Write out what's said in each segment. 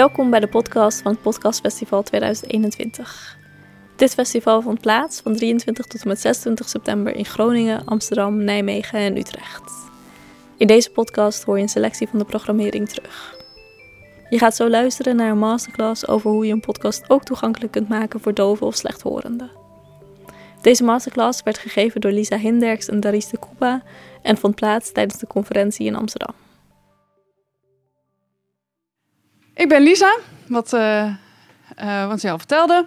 Welkom bij de podcast van het Podcastfestival 2021. Dit festival vond plaats van 23 tot en met 26 september in Groningen, Amsterdam, Nijmegen en Utrecht. In deze podcast hoor je een selectie van de programmering terug. Je gaat zo luisteren naar een masterclass over hoe je een podcast ook toegankelijk kunt maken voor doven of slechthorenden. Deze masterclass werd gegeven door Lisa Hinderks en Daris de Kuba en vond plaats tijdens de conferentie in Amsterdam. Ik ben Lisa, wat, uh, ze al vertelde.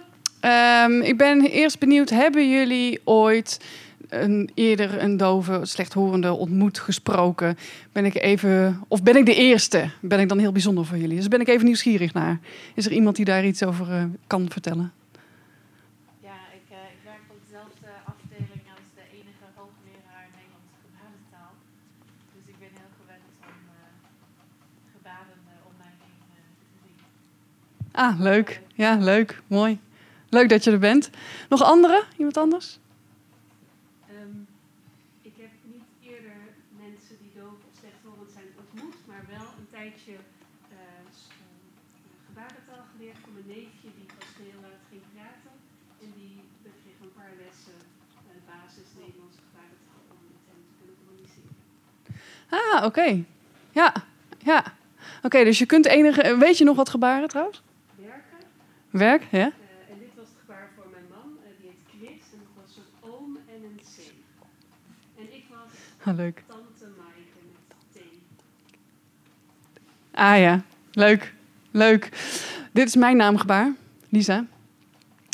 Um, ik ben eerst benieuwd, hebben jullie ooit een, eerder een dove, slechthorende ontmoet, gesproken? Ben ik even, of ben ik de eerste? Ben ik dan heel bijzonder voor jullie? Dus ben ik even nieuwsgierig naar. Is er iemand die daar iets over uh, kan vertellen? Ja, ik, ik, werk op dezelfde afdeling als de enige hoogleraar Nederlandse gebarentaal. Dus ik ben heel gewend om gebaren om mij heen te zien. Ah, leuk. Ja, leuk. Mooi. Leuk dat je er bent. Nog anderen? Iemand anders? Um, ik heb niet eerder mensen die doof of slechthorend zijn ontmoet, maar wel een tijdje uh, gebarentaal geleerd van mijn neefje die pas heel laat ging praten. En die kreeg een paar lessen uh, basis Nederlandse gebarentaal om met hem te kunnen communiceren. Ah, oké. Okay. Ja, ja. Oké, okay, dus je kunt enige... Weet je nog wat gebaren trouwens? Werk, ja. Uh, en dit was het gebaar voor mijn man, uh, die heet Chris. En dat was een oom en een C. En ik was ah, leuk. tante Maaike met T. Ah ja, leuk. Leuk. Dit is mijn naamgebaar, Lisa.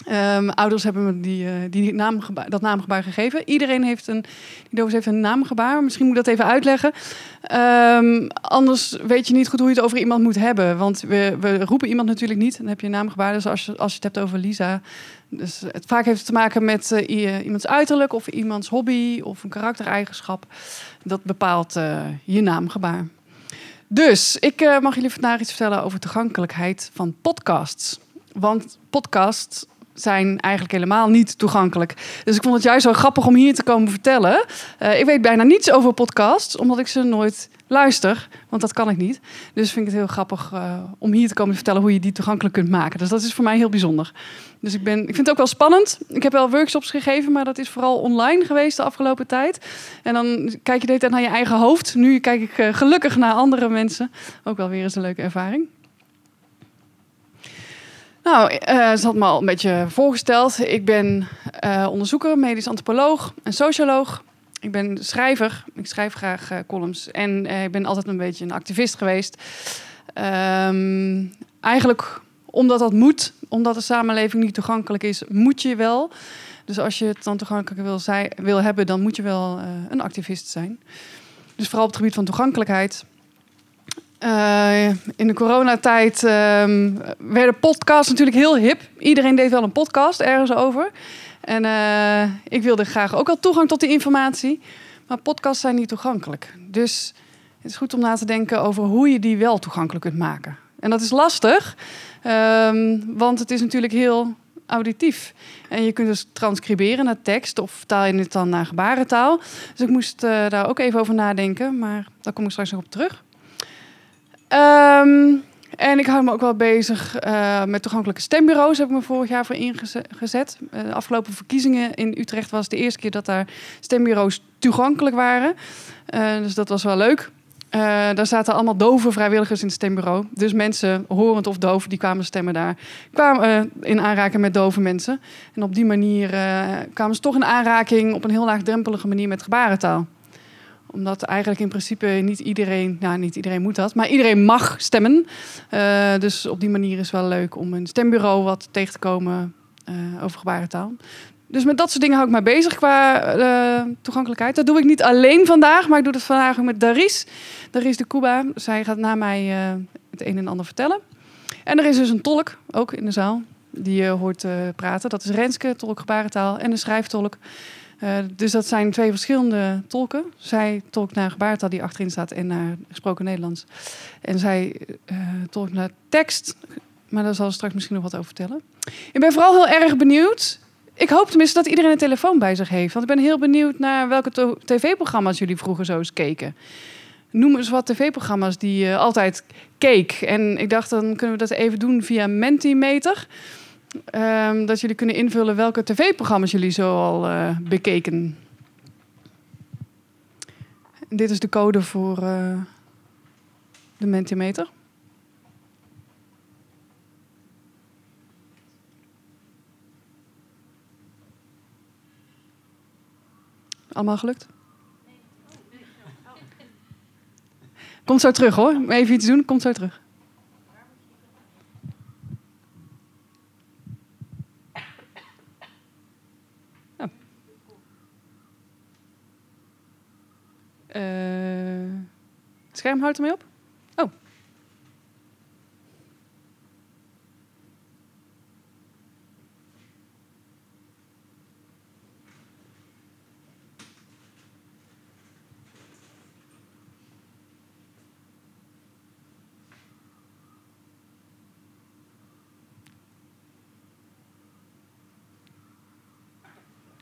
Um, ouders hebben me die, uh, die naamgebaar, dat naamgebaar gegeven. Iedereen heeft een, die doof heeft een naamgebaar. Misschien moet ik dat even uitleggen. Um, anders weet je niet goed hoe je het over iemand moet hebben. Want we, we roepen iemand natuurlijk niet. Dan heb je een naamgebaar. Dus als je, als je het hebt over Lisa. Dus het vaak heeft het te maken met uh, iemands uiterlijk of iemands hobby of een karaktereigenschap. Dat bepaalt je naamgebaar. Dus ik mag jullie vandaag iets vertellen over toegankelijkheid van podcasts. Want podcasts zijn eigenlijk helemaal niet toegankelijk. Dus ik vond het juist zo grappig om hier te komen vertellen. Uh, ik weet bijna niets over podcasts, omdat ik ze nooit luister. Want dat kan ik niet. Dus vind ik het heel grappig uh, om hier te komen vertellen hoe je die toegankelijk kunt maken. Dus dat is voor mij heel bijzonder. Dus ik, ben, ik vind het ook wel spannend. Ik heb wel workshops gegeven, maar dat is vooral online geweest de afgelopen tijd. En dan kijk je de hele tijd naar je eigen hoofd. Nu kijk ik uh, gelukkig naar andere mensen. Ook wel weer eens een leuke ervaring. Nou, uh, ze had me al een beetje voorgesteld. Ik ben uh, onderzoeker, medisch antropoloog en socioloog. Ik ben schrijver. Ik schrijf graag uh, columns. En ik ben altijd een beetje een activist geweest. Um, eigenlijk omdat dat moet, omdat de samenleving niet toegankelijk is, moet je wel. Dus als je het dan toegankelijk wil, wil hebben, dan moet je wel een activist zijn. Dus vooral op het gebied van toegankelijkheid. Uh, in de coronatijd um, werden podcasts natuurlijk heel hip. Iedereen deed wel een podcast ergens over. En uh, ik wilde graag ook wel toegang tot die informatie. Maar podcasts zijn niet toegankelijk. Dus het is goed om na te denken over hoe je die wel toegankelijk kunt maken. En dat is lastig, um, want het is natuurlijk heel auditief. En je kunt dus transcriberen naar tekst of vertaal je het dan naar gebarentaal. Dus ik moest uh, daar ook even over nadenken, maar daar kom ik straks nog op terug. Um, en ik hou me ook wel bezig uh, met toegankelijke stembureaus. Heb ik me vorig jaar voor ingezet. Uh, de afgelopen verkiezingen in Utrecht was de eerste keer dat daar stembureaus toegankelijk waren. Uh, dus dat was wel leuk. daar zaten allemaal dove vrijwilligers in het stembureau. Dus mensen, horend of doof, die kwamen stemmen daar. Kwamen in aanraking met dove mensen. En op die manier kwamen ze toch in aanraking op een heel laagdrempelige manier met gebarentaal omdat eigenlijk in principe niet iedereen, nou niet iedereen moet dat, maar iedereen mag stemmen. Uh, dus op die manier is wel leuk om een stembureau wat tegen te komen uh, over gebarentaal. Dus met dat soort dingen hou ik mij bezig qua uh, toegankelijkheid. Dat doe ik niet alleen vandaag, maar ik doe het vandaag ook met Daris. Daris de Cuba. Zij gaat na mij het een en ander vertellen. En er is dus een tolk, ook in de zaal, die je hoort praten. Dat is Renske, tolk gebarentaal, en een schrijftolk. Uh, dus dat zijn twee verschillende tolken. Zij tolkt naar gebaartaal die achterin staat en naar gesproken Nederlands. En zij uh, tolkt naar tekst, maar daar zal ze straks misschien nog wat over vertellen. Ik ben vooral heel erg benieuwd. Ik hoop tenminste dat iedereen een telefoon bij zich heeft. Want ik ben heel benieuwd naar welke tv-programma's jullie vroeger zo eens keken. noem eens wat tv-programma's die je altijd keek. En ik dacht, dan kunnen we dat even doen via Mentimeter. Ehm, dat jullie kunnen invullen welke tv-programma's jullie zo al eh, bekeken. Dit is de code voor eh, de Mentimeter. Allemaal gelukt? Komt zo terug hoor. Even iets doen, komt zo terug. Oh. Het scherm houdt ermee op? Oh.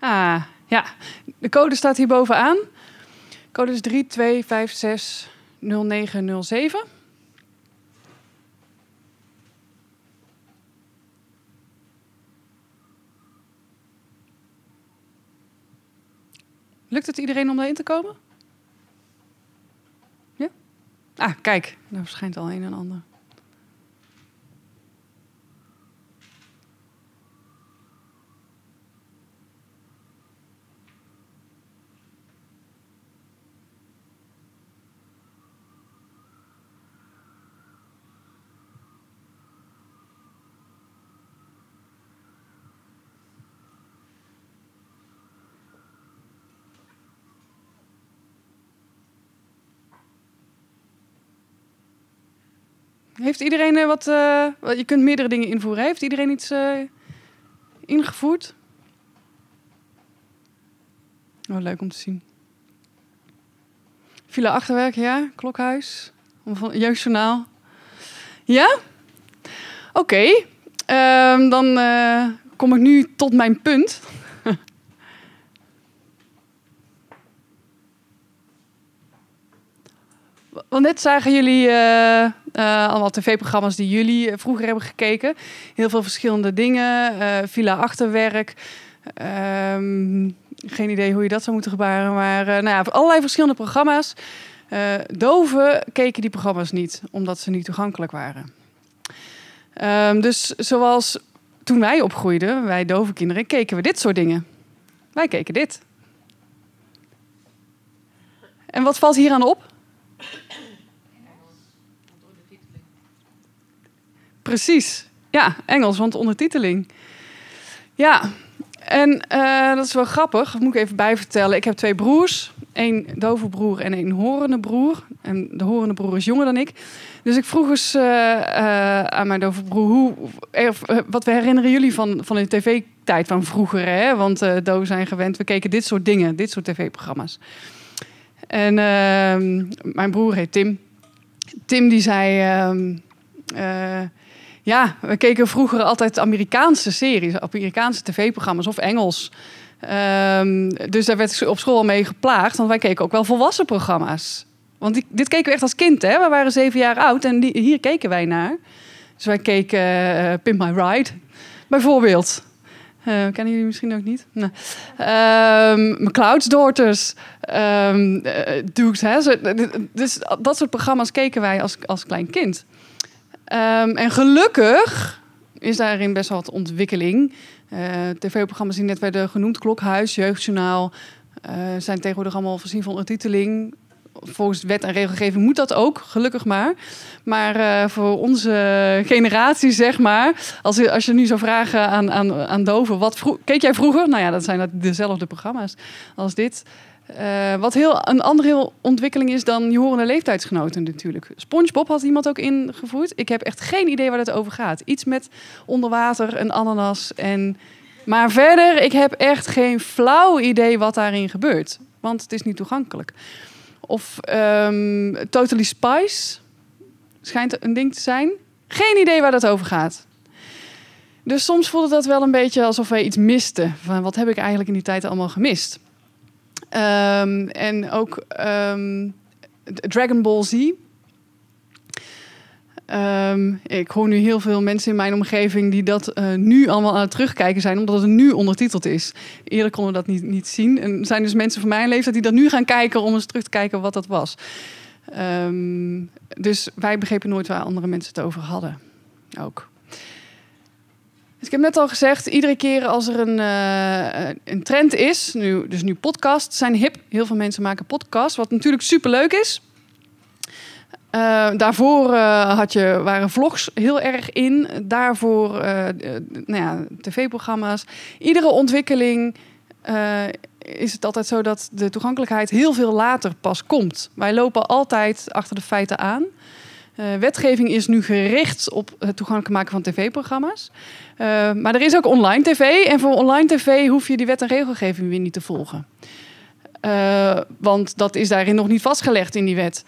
Ah, ja. De code staat hier bovenaan. Code is 32560907. Lukt het iedereen om daarin te komen? Ja? Ah, kijk. Daar verschijnt al een en ander. Heeft iedereen eh, wat, eh, Je kunt meerdere dingen invoeren. Heeft iedereen iets eh, ingevoerd? Oh, leuk om te zien. Villa Achterwerk, ja. Klokhuis. Jeugdjournaal. Ja? Oké. Ehm, dan kom ik nu tot mijn punt. Want net zagen jullie eh, eh, allemaal tv-programma's die jullie eh, vroeger hebben gekeken. Heel veel verschillende dingen. eh, Villa Achterwerk. Ehm, geen idee hoe je dat zou moeten gebaren. Maar nou ja, allerlei verschillende programma's. Doven keken die programma's niet, omdat ze niet toegankelijk waren. Ehm, dus zoals toen wij opgroeiden, wij dove kinderen, keken we dit soort dingen. Wij keken dit. En wat valt hier aan op? Precies. Ja, Engels, want ondertiteling. Ja, en eh, dat is wel grappig. Moet ik even bijvertellen. Ik heb twee broers. Eén dove broer en één horende broer. En de horende broer is jonger dan ik. Dus ik vroeg eens eh, eh, aan mijn dove broer... Hoe, wat herinneren jullie van, van de tv-tijd van vroeger? Hè? Want doven zijn gewend. We keken dit soort dingen, dit soort tv-programma's. En ehm, mijn broer heet Tim. Tim die zei... ja, we keken vroeger altijd Amerikaanse series, Amerikaanse tv-programma's of Engels. Ehm, dus daar werd ik op school al mee geplaagd, want wij keken ook wel volwassen programma's. Want dit keken we echt als kind, hè? We waren zeven jaar oud en die, hier keken wij naar. Dus wij keken eh, Pimp My Ride, bijvoorbeeld. Eh, kennen jullie misschien ook niet? Nee. Ehm, McCloud's Daughters, eh, Dukes Hazzard. Dus dat soort programma's keken wij als, als klein kind. Ehm, en gelukkig is daarin best wel wat ontwikkeling. Eh, TV-programma's die net werden genoemd, Klokhuis, Jeugdjournaal, eh, zijn tegenwoordig allemaal voorzien van ondertiteling. Volgens wet en regelgeving moet dat ook, gelukkig maar. Maar eh, voor onze generatie, zeg maar, als, je- als je nu zou vragen aan, aan, aan doven, wat keek jij vroeger? Nou ja, dat zijn dezelfde programma's als dit. Eh, wat heel, een andere heel ontwikkeling is dan je horende leeftijdsgenoten natuurlijk. SpongeBob had iemand ook ingevoerd. Ik heb echt geen idee waar het over gaat. Iets met onder water, een ananas en... Maar verder, ik heb echt geen flauw idee wat daarin gebeurt. Want het is niet toegankelijk. Of ehm, Totally Spice schijnt een ding te zijn. Geen idee waar dat over gaat. Dus soms voelde dat wel een beetje alsof wij iets misten. Van wat heb ik eigenlijk in die tijd allemaal gemist? Ehm, en ook ehm, Dragon Ball Z. Ehm, ik hoor nu heel veel mensen in mijn omgeving die dat uh, nu allemaal aan het terugkijken zijn, omdat het nu ondertiteld is. Eerder konden we dat niet, niet zien. En er zijn dus mensen van mijn leeftijd die dat nu gaan kijken om eens terug te kijken wat dat was. Dus wij begrepen nooit waar andere mensen het over hadden. Ook. Dus ik heb net al gezegd, iedere keer als er een, uh, een trend is, nu, dus nu podcasts zijn hip. Heel veel mensen maken podcasts, wat natuurlijk superleuk is. Uh, daarvoor uh, had je, waren vlogs heel erg in. Daarvoor nou ja, tv-programma's. Iedere ontwikkeling is het altijd zo dat de toegankelijkheid heel veel later pas komt. Wij lopen altijd achter de feiten aan. Uh, wetgeving is nu gericht op het toegankelijk maken van tv-programma's. Uh, maar er is ook online tv. En voor online tv hoef je die wet en regelgeving weer niet te volgen. Uh, want dat is daarin nog niet vastgelegd in die wet.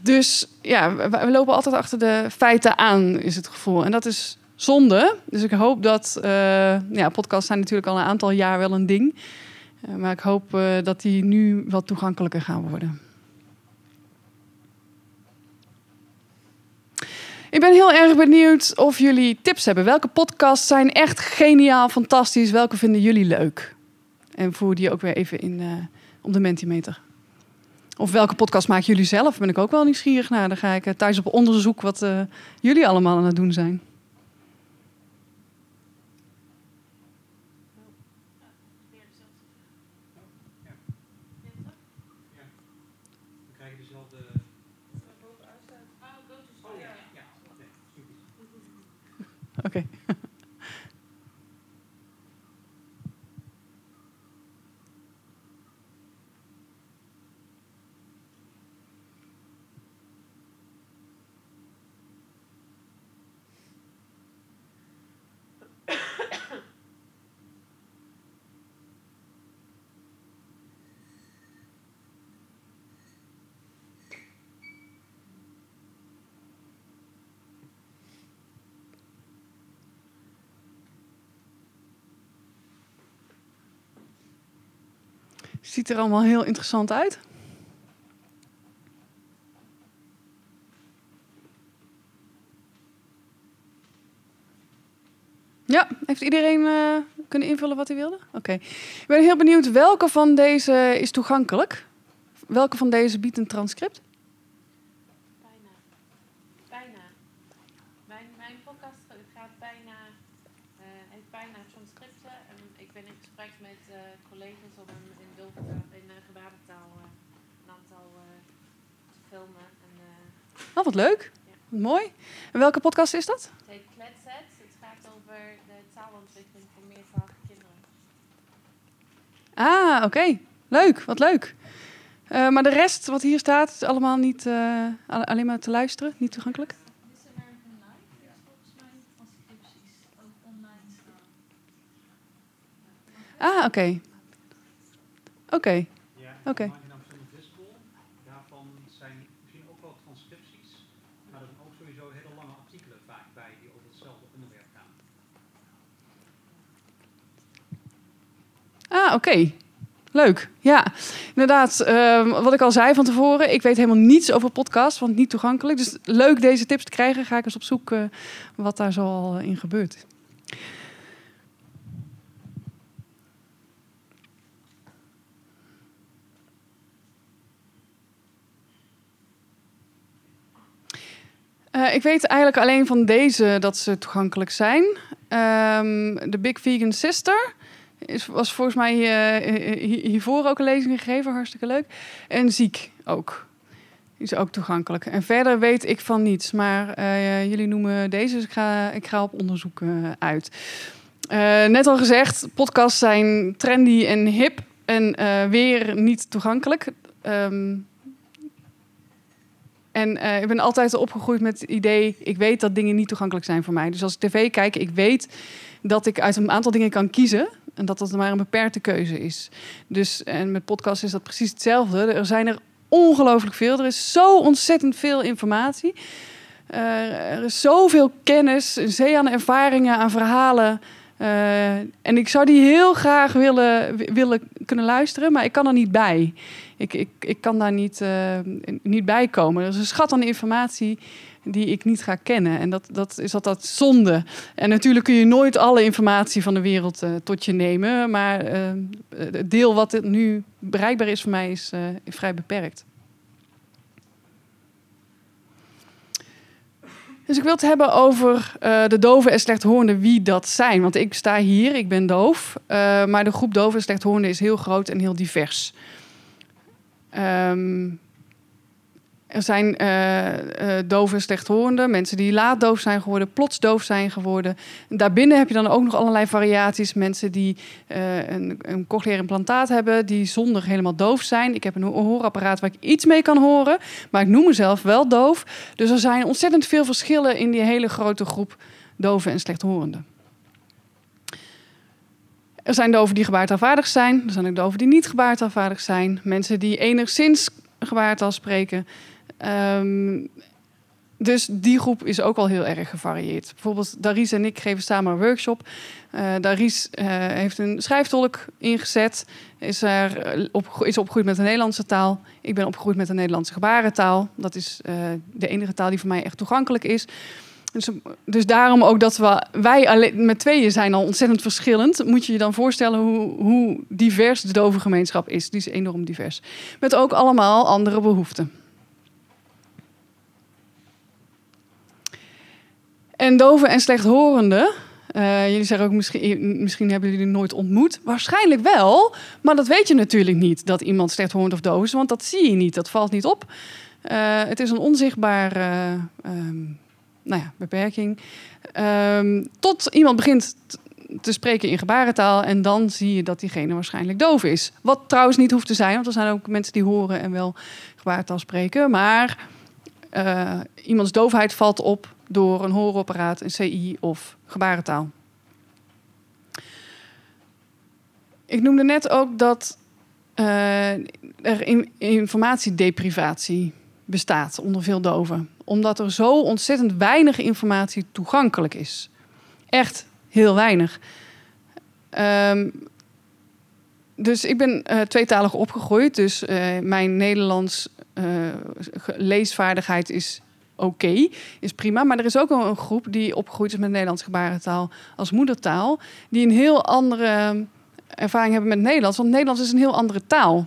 Dus ja, we, we, lopen altijd achter de feiten aan, is het gevoel. En dat is zonde. Dus ik hoop dat. ja, podcasts zijn natuurlijk al een aantal jaar wel een ding. maar ik hoop dat die nu wat toegankelijker gaan worden. Ik ben heel erg benieuwd of jullie tips hebben. Welke podcasts zijn echt geniaal, fantastisch? Welke vinden jullie leuk? En voer die ook weer even in uh, op de Mentimeter. Of welke podcast maken jullie zelf? Ben ik ook wel nieuwsgierig naar. Dan ga ik uh, thuis op onderzoek wat uh, jullie allemaal aan het doen zijn. Ziet er allemaal heel interessant uit. Ja, heeft iedereen uh, kunnen invullen wat hij wilde? Oké. Ik ben heel benieuwd welke van deze is toegankelijk. Welke van deze biedt een transcript? Bijna. Bijna. Mijn, podcast gaat bijna, uh, heeft bijna transcripten. En ik ben in gesprek met uh, collega's om hem in, in uh, gebarentaal een aantal te filmen. En, oh, wat leuk. Ja. Wat mooi. En welke podcast is dat? Het heet Kletset. Het gaat over de taalontwikkeling voor meertalige kinderen. Ah, oké. Okay. Leuk, wat leuk. Uh, maar de rest wat hier staat, is allemaal niet uh, alleen maar te luisteren, niet toegankelijk? Ah, oké. Okay. Oké. Okay. Ja, okay. Daarvan zijn misschien ook wel transcripties, maar er zijn ook sowieso hele lange artikelen vaak bij die over hetzelfde onderwerp gaan. Ah, oké. Okay. Leuk, ja. Inderdaad, um, wat ik al zei van tevoren, ik weet helemaal niets over podcasts, want niet toegankelijk. Dus leuk deze tips te krijgen. Ga ik eens op zoek uh, wat daar zo al in gebeurt. Uh, ik weet eigenlijk alleen van deze dat ze toegankelijk zijn. Um, de Big Vegan Sister is, was volgens mij uh, hiervoor ook een lezing gegeven, hartstikke leuk. En Ziek ook. Is ook toegankelijk. En verder weet ik van niets, maar uh, jullie noemen deze, dus ik ga, ik ga op onderzoek uit. net al gezegd, podcasts zijn trendy en hip en weer niet toegankelijk. Um, en uh, ik ben altijd opgegroeid met het idee, ik weet dat dingen niet toegankelijk zijn voor mij. Dus als ik tv kijk, ik weet dat ik uit een aantal dingen kan kiezen. En dat dat maar een beperkte keuze is. Dus, en met podcasts is dat precies hetzelfde. Er zijn er ongelooflijk veel. Er is zo ontzettend veel informatie. Uh, er is zoveel kennis, een zee aan ervaringen, aan verhalen. Eh, en ik zou die heel graag willen, wi- willen kunnen luisteren, maar ik kan er niet bij. Ik, ik, ik kan daar niet, eh, niet bij komen. Er is een schat aan informatie die ik niet ga kennen. En dat, dat is altijd zonde. En natuurlijk kun je nooit alle informatie van de wereld eh, tot je nemen. Maar eh, het deel wat nu bereikbaar is voor mij is vrij beperkt. Dus ik wil het hebben over eh, de doven en slechthorenden, wie dat zijn. Want ik sta hier, ik ben doof. eh, maar de groep doven en slechthorenden is heel groot en heel divers. Ehm, er zijn eh eh dove en slechthorenden, mensen die laat doof zijn geworden, plots doof zijn geworden. Daarbinnen heb je dan ook nog allerlei variaties. Mensen die eh, een, een cochleair implantaat hebben, die zonder helemaal doof zijn. Ik heb een ho- hoorapparaat waar ik iets mee kan horen, maar ik noem mezelf wel doof. Dus er zijn ontzettend veel verschillen in die hele grote groep doven en slechthorenden. Er zijn doven die gebaartaalvaardig zijn. Er zijn ook doven die niet gebaartaalvaardig zijn. Mensen die enigszins gebaartaal spreken. Ehm, dus die groep is ook al heel erg gevarieerd. Bijvoorbeeld Daries en ik geven samen een workshop. Eh Daries eh, heeft een schrijftolk ingezet. Is, er eh, op, is opgegroeid met de Nederlandse taal. Ik ben opgegroeid met de Nederlandse gebarentaal. Dat is de enige taal die voor mij echt toegankelijk is. Dus, dus daarom ook dat we, wij alleen, met tweeën zijn al ontzettend verschillend. Moet je je dan voorstellen hoe, hoe divers de dove gemeenschap is. Die is enorm divers. Met ook allemaal andere behoeften. En doven en slechthorenden. eh jullie zeggen ook misschien, misschien hebben jullie nooit ontmoet. Waarschijnlijk wel, maar dat weet je natuurlijk niet dat iemand slechthorend of doof is, want dat zie je niet, dat valt niet op. Eh, het is een onzichtbare eh, ehm, nou ja, beperking. Ehm, tot iemand begint te spreken in gebarentaal en dan zie je dat diegene waarschijnlijk doof is. Wat trouwens niet hoeft te zijn, want er zijn ook mensen die horen en wel gebarentaal spreken. Maar eh, iemands doofheid valt op door een hoorapparaat, een CI of gebarentaal. Ik noemde net ook dat eh, er in- informatiedeprivatie bestaat onder veel doven. Omdat er zo ontzettend weinig informatie toegankelijk is. Echt heel weinig. Ehm, dus ik ben eh, tweetalig opgegroeid. Dus eh, mijn Nederlands leesvaardigheid is oké, is prima. Maar er is ook een groep die opgegroeid is met Nederlands gebarentaal als moedertaal. Die een heel andere ervaring hebben met Nederlands. Want Nederlands is een heel andere taal.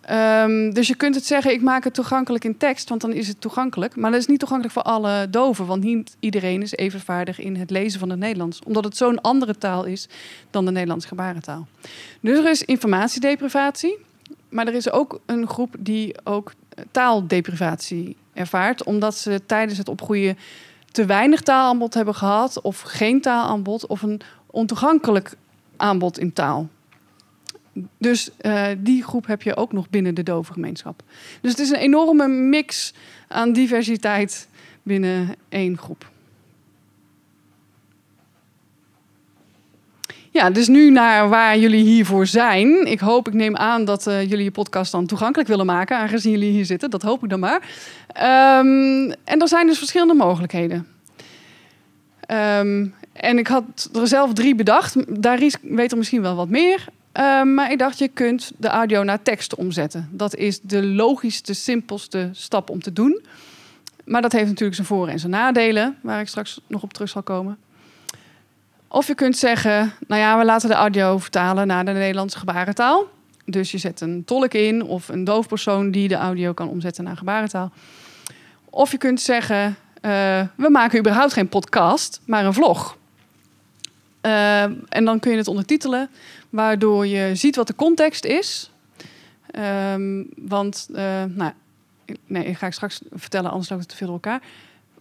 Ehm, dus je kunt het zeggen, ik maak het toegankelijk in tekst, want dan is het toegankelijk. Maar dat is niet toegankelijk voor alle doven, want niet iedereen is even vaardig in het lezen van het Nederlands. Omdat het zo'n andere taal is dan de Nederlandse gebarentaal. Dus er is informatiedeprivatie, maar er is ook een groep die ook taaldeprivatie ervaart, omdat ze tijdens het opgroeien te weinig taalaanbod hebben gehad, of geen taalaanbod, of een ontoegankelijk aanbod in taal. Dus eh, die groep heb je ook nog binnen de dovengemeenschap. Dus het is een enorme mix aan diversiteit binnen één groep. Ja, dus nu naar waar jullie hiervoor zijn. Ik hoop, ik neem aan dat eh, jullie je podcast dan toegankelijk willen maken, aangezien jullie hier zitten. Dat hoop ik dan maar. Ehm, en er zijn dus verschillende mogelijkheden. Ehm, en ik had er zelf drie bedacht. Darius weet er misschien wel wat meer. Ehm, maar ik dacht, je kunt de audio naar tekst omzetten. Dat is de logischste, simpelste stap om te doen. Maar dat heeft natuurlijk zijn voor- en zijn nadelen, waar ik straks nog op terug zal komen. Of je kunt zeggen, nou ja, we laten de audio vertalen naar de Nederlandse gebarentaal. Dus je zet een tolk in of een doofpersoon die de audio kan omzetten naar gebarentaal. Of je kunt zeggen, eh, we maken überhaupt geen podcast, maar een vlog. Eh, en dan kun je het ondertitelen, waardoor je ziet wat de context is. Ehm, want, eh, nou, ik- nee, dat ga ik straks vertellen, anders loopt het te veel door elkaar.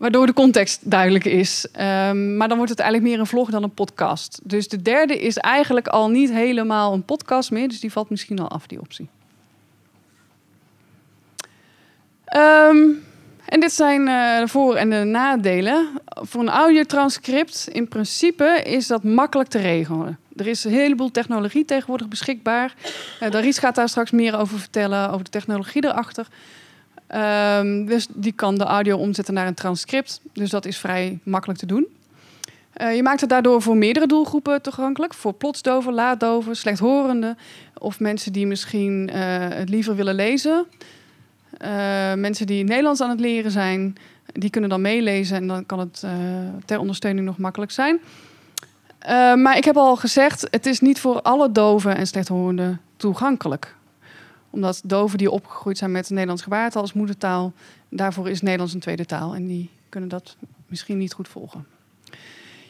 Waardoor de context duidelijk is. Ehm, maar dan wordt het eigenlijk meer een vlog dan een podcast. Dus de derde is eigenlijk al niet helemaal een podcast meer. Dus die valt misschien al af, die optie. Ehm, en dit zijn eh, de voor- en de nadelen. Voor een audiotranscript, in principe, is dat makkelijk te regelen. Er is een heleboel technologie tegenwoordig beschikbaar. Uh, Daries gaat daar straks meer over vertellen, over de technologie erachter. Ehm, dus die kan de audio omzetten naar een transcript. Dus dat is vrij makkelijk te doen. Eh, je maakt het daardoor voor meerdere doelgroepen toegankelijk. Voor plotsdoven, laatdoven, slechthorenden. Of mensen die misschien eh, het liever willen lezen. Eh, mensen die Nederlands aan het leren zijn. Die kunnen dan meelezen en dan kan het ter ondersteuning nog makkelijk zijn. Maar ik heb al gezegd, het is niet voor alle doven en slechthorenden toegankelijk. Omdat doven die opgegroeid zijn met Nederlands gebaartaal als moedertaal... daarvoor is Nederlands een tweede taal en die kunnen dat misschien niet goed volgen.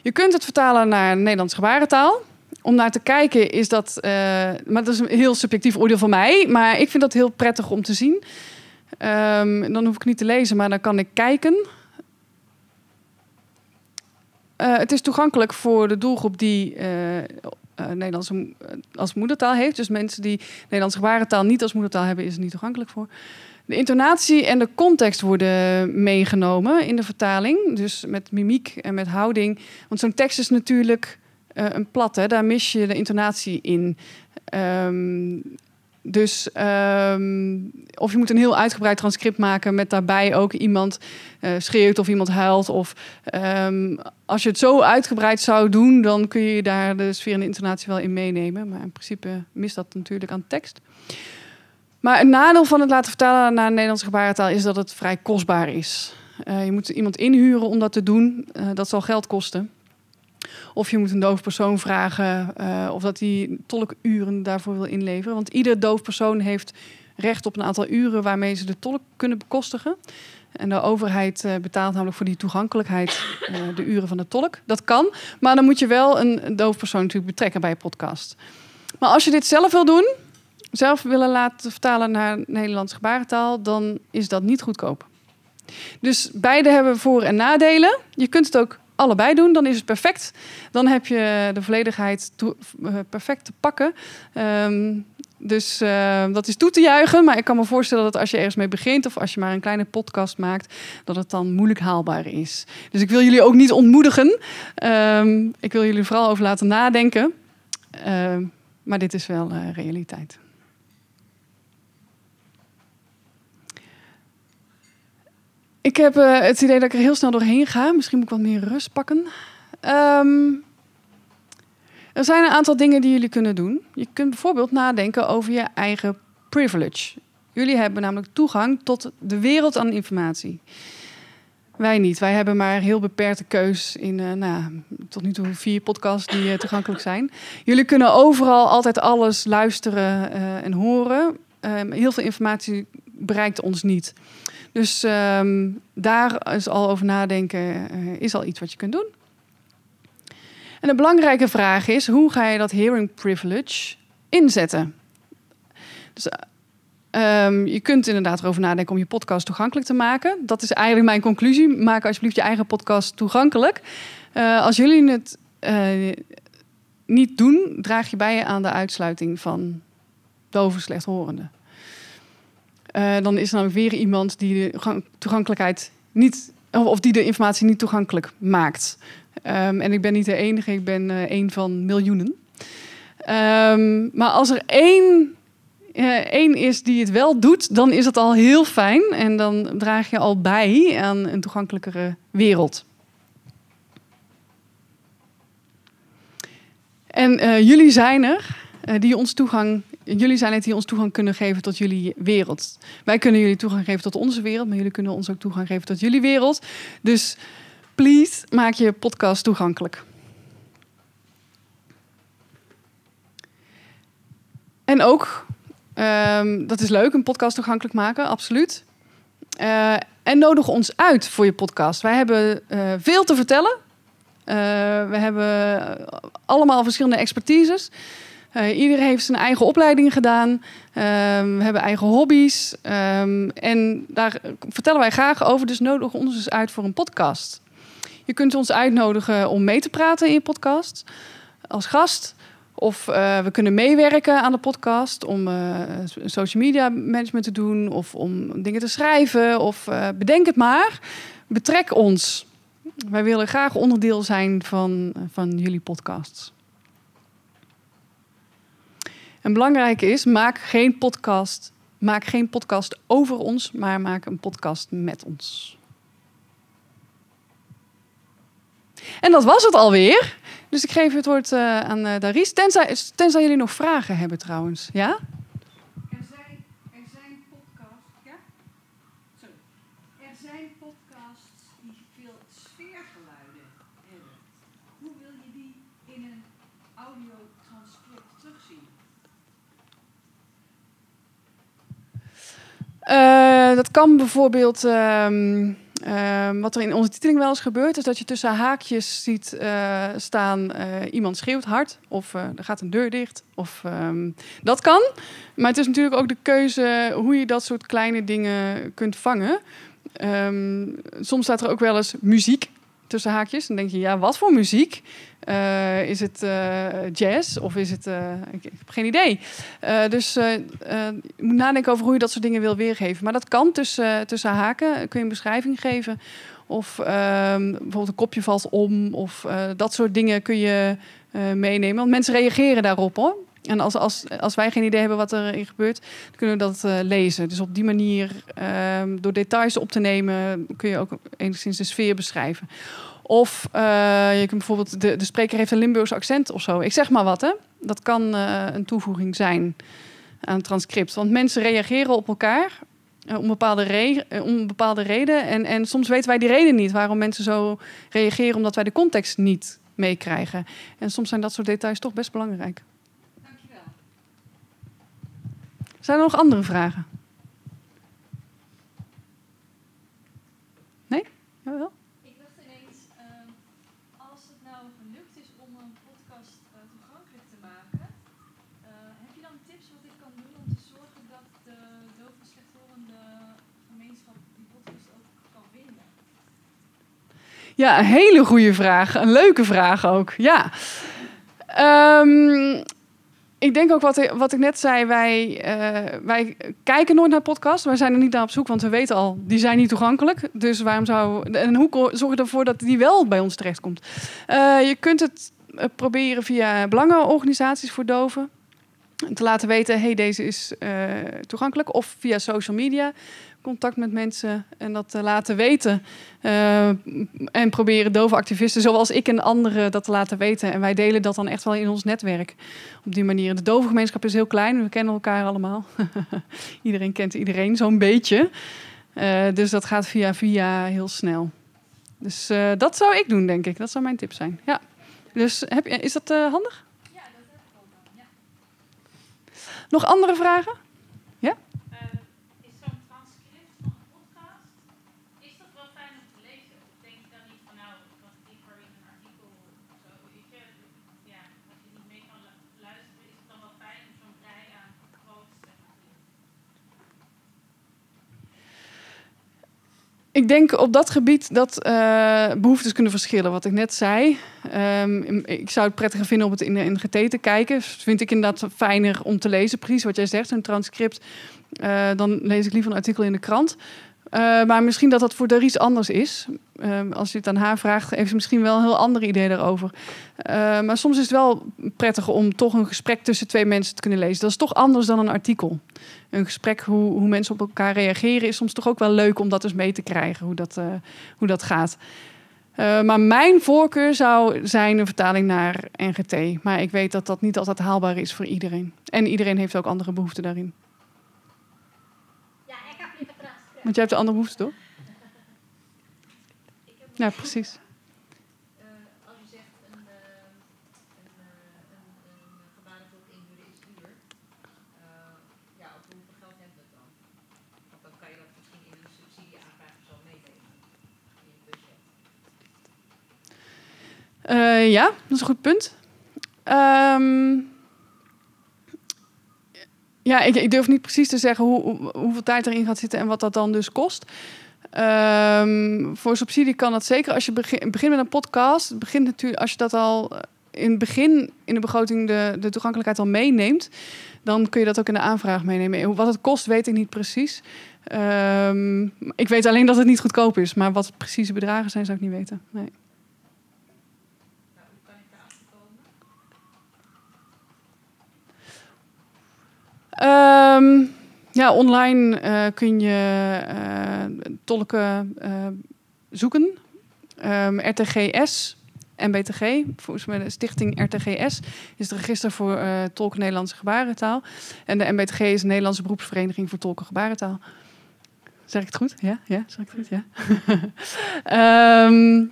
Je kunt het vertalen naar Nederlands gebarentaal. Om naar te kijken is dat... eh, maar dat is een heel subjectief oordeel van mij. Maar ik vind dat heel prettig om te zien. Ehm, dan hoef ik niet te lezen, maar dan kan ik kijken. Eh, het is toegankelijk voor de doelgroep die eh eh, Nederlands mo- eh, als moedertaal heeft. Dus mensen die Nederlands gebarentaal niet als moedertaal hebben, is het niet toegankelijk voor. De intonatie en de context worden meegenomen in de vertaling. Dus met mimiek en met houding. Want zo'n tekst is natuurlijk eh, een plat, hè? daar mis je de intonatie in. Ehm, dus ehm, of je moet een heel uitgebreid transcript maken met daarbij ook iemand eh, schreeuwt of iemand huilt. Of ehm, als je het zo uitgebreid zou doen, dan kun je daar de sfeer en de intonatie wel in meenemen. Maar in principe mist dat natuurlijk aan tekst. Maar een nadeel van het laten vertalen naar Nederlandse gebarentaal is dat het vrij kostbaar is. Eh, je moet iemand inhuren om dat te doen. Eh, dat zal geld kosten. Of je moet een doof persoon vragen eh, of dat hij tolkuren daarvoor wil inleveren. Want ieder doof persoon heeft recht op een aantal uren waarmee ze de tolk kunnen bekostigen. En de overheid eh, betaalt namelijk voor die toegankelijkheid eh, de uren van de tolk. Dat kan, maar dan moet je wel een, een doof persoon natuurlijk betrekken bij je podcast. Maar als je dit zelf wil doen, zelf willen laten vertalen naar Nederlands gebarentaal, dan is dat niet goedkoop. Dus beide hebben voor- en nadelen. Je kunt het ook allebei doen, dan is het perfect. Dan heb je de volledigheid eh, perfect te pakken. Ehm, dus eh, dat is toe te juichen. Maar ik kan me voorstellen dat als je ergens mee begint... of als je maar een kleine podcast maakt... dat het dan moeilijk haalbaar is. Dus ik wil jullie ook niet ontmoedigen. Ehm, ik wil jullie vooral over laten nadenken. Ehm, maar dit is wel eh, realiteit. Ik heb eh, het idee dat ik er heel snel doorheen ga. Misschien moet ik wat meer rust pakken. Ehm, er zijn een aantal dingen die jullie kunnen doen. Je kunt bijvoorbeeld nadenken over je eigen privilege. Jullie hebben namelijk toegang tot de wereld aan informatie. Wij niet. Wij hebben maar heel beperkte keus in eh, nou, tot nu toe vier podcasts die eh, toegankelijk zijn. Jullie kunnen overal altijd alles luisteren en horen. Ehm, heel veel informatie bereikt ons niet. Dus ehm, daar is al over nadenken, eh, is al iets wat je kunt doen. En een belangrijke vraag is, hoe ga je dat hearing privilege inzetten? Dus, ehm, je kunt inderdaad erover nadenken om je podcast toegankelijk te maken. Dat is eigenlijk mijn conclusie. Maak alsjeblieft je eigen podcast toegankelijk. Eh, als jullie het eh, niet doen, draag je bij aan de uitsluiting van dove slechthorenden. Eh, dan is er namelijk weer iemand die de toegankelijkheid niet, of, die de informatie niet toegankelijk maakt. Ehm, en ik ben niet de enige, ik ben eh een van miljoenen. Ehm, maar als er één, eh, één is die het wel doet, dan is het al heel fijn. En dan draag je al bij aan een toegankelijkere wereld. En jullie zijn er, die ons toegang, jullie zijn het die ons toegang kunnen geven tot jullie wereld. Wij kunnen jullie toegang geven tot onze wereld, maar jullie kunnen ons ook toegang geven tot jullie wereld. Dus please, maak je podcast toegankelijk. En ook, ehm, dat is leuk, een podcast toegankelijk maken, absoluut. Eh, en nodig ons uit voor je podcast. Wij hebben eh, veel te vertellen. Eh, we hebben allemaal verschillende expertises. Eh, iedereen heeft zijn eigen opleiding gedaan. Ehm, we hebben eigen hobby's. Ehm, en daar vertellen wij graag over. Dus nodig ons eens uit voor een podcast. Je kunt ons uitnodigen om mee te praten in je podcast. Als gast. Of eh, we kunnen meewerken aan de podcast om eh, social media management te doen. Of om dingen te schrijven. Of bedenk het maar. Betrek ons. Wij willen graag onderdeel zijn van, van jullie podcasts. En belangrijk is, maak geen podcast, maak geen podcast over ons, maar maak een podcast met ons. En dat was het alweer. Dus ik geef het woord eh, aan uh. Tenzij, tenzij jullie nog vragen hebben trouwens. Ja? Er zijn, er zijn podcasts. Ja? Sorry. Er zijn podcasts die veel sfeergeluiden hebben. Hoe wil je die in een audiotranscript terugzien? Uh, dat kan bijvoorbeeld. Um, uh, wat er in onze titeling wel eens gebeurt, is dat je tussen haakjes ziet uh, staan: uh, iemand schreeuwt hard, of er gaat een deur dicht. Of um, dat kan. Maar het is natuurlijk ook de keuze hoe je dat soort kleine dingen kunt vangen. Soms staat er ook wel eens muziek tussen haakjes. Dan denk je, ja, wat voor muziek? Uh, is het uh, jazz of is het... Uh, ik, ik, heb geen idee. dus je moet nadenken over hoe je dat soort dingen wil weergeven. Maar dat kan tussen, tussen haken. Kun je een beschrijving geven. Of ehm, bijvoorbeeld een kopje valt om. Of dat soort dingen kun je meenemen. Want mensen reageren daarop hoor. En als, als, als wij geen idee hebben wat er gebeurt, dan kunnen we dat uh, lezen. Dus op die manier, um, door details op te nemen, kun je ook enigszins de sfeer beschrijven. Of uh, je kunt bijvoorbeeld, de, de spreker heeft een Limburgs accent of zo. Ik zeg maar wat, hè. Dat kan uh, een toevoeging zijn aan het transcript. Want mensen reageren op elkaar om, bepaalde re om bepaalde reden. En, en soms weten wij die reden niet waarom mensen zo reageren, omdat wij de context niet meekrijgen. En soms zijn dat soort details toch best belangrijk. Zijn er nog andere vragen? Nee? Jawel? Ik dacht ineens, uh, als het nou gelukt is om een podcast uh, toegankelijk te maken, uh, heb je dan tips wat ik kan doen om te zorgen dat de doof en slechthorende gemeenschap die podcast ook kan vinden? Ja, een hele goede vraag. Een leuke vraag ook. Ja. Um, ik denk ook wat ik, wat ik net zei, wij, uh, wij kijken nooit naar podcasts. Wij zijn er niet naar op zoek, want we weten al, die zijn niet toegankelijk. Dus waarom zou... En hoe zorg je ervoor dat die wel bij ons terechtkomt? Uh, je kunt het proberen via belangenorganisaties voor doven. Te laten weten, hey, deze is toegankelijk. Of via social media contact met mensen en dat te laten weten. Uh, en proberen dove activisten zoals ik en anderen dat te laten weten. En wij delen dat dan echt wel in ons netwerk. Op die manier. De dove gemeenschap is heel klein. We kennen elkaar allemaal. iedereen kent iedereen zo'n beetje. Uh, dus dat gaat via via heel snel. Dus uh, dat zou ik doen, denk ik. Dat zou mijn tip zijn. Ja. Dus heb, is dat handig? Ja, dat heb ik wel. Ja. Nog andere vragen? Ja? Ik denk op dat gebied dat uh, behoeftes kunnen verschillen. Wat ik net zei. Um, ik zou het prettiger vinden om het in de NGT te kijken. Vind ik inderdaad fijner om te lezen. Precies wat jij zegt, een transcript. Uh, dan lees ik liever een artikel in de krant. Uh, maar misschien dat dat voor Darice anders is. Uh, als je het aan haar vraagt, heeft ze misschien wel een heel ander idee daarover. Uh, maar soms is het wel prettig om toch een gesprek tussen twee mensen te kunnen lezen. Dat is toch anders dan een artikel. Een gesprek, hoe, hoe mensen op elkaar reageren, is soms toch ook wel leuk om dat eens mee te krijgen, hoe dat, hoe dat gaat. maar mijn voorkeur zou zijn een vertaling naar NGT. Maar ik weet dat dat niet altijd haalbaar is voor iedereen. En iedereen heeft ook andere behoeften daarin. Want jij hebt een andere behoefte, toch? Ja, precies. Als je zegt een, uh, een, uh, een, een gebarentolk inhuren is duur, ja, op hoeveel geld hebben we het dan? Dan kan je dat misschien in een subsidieaanvraag zo meenemen in je budget. ja, dat is een goed punt. Um, ja, ik, ik, durf niet precies te zeggen hoe, hoe, hoeveel tijd erin gaat zitten en wat dat dan dus kost. Um, voor subsidie kan dat zeker. Als je begint begin met een podcast, begint natuurlijk, als je dat al in het begin in de begroting de, de toegankelijkheid al meeneemt, dan kun je dat ook in de aanvraag meenemen. Wat het kost, weet ik niet precies. Um, ik weet alleen dat het niet goedkoop is, maar wat precieze bedragen zijn, zou ik niet weten. Nee. Um, ja, online uh, kun je uh, tolken uh, zoeken. Um, RTGS MBTG, volgens mij de stichting RTGS, is het register voor eh, tolken Nederlandse gebarentaal. En de MBTG is de Nederlandse beroepsvereniging voor tolken gebarentaal. Zeg ik het goed? Ja, ja zeg ik het goed? Ja. Ehm,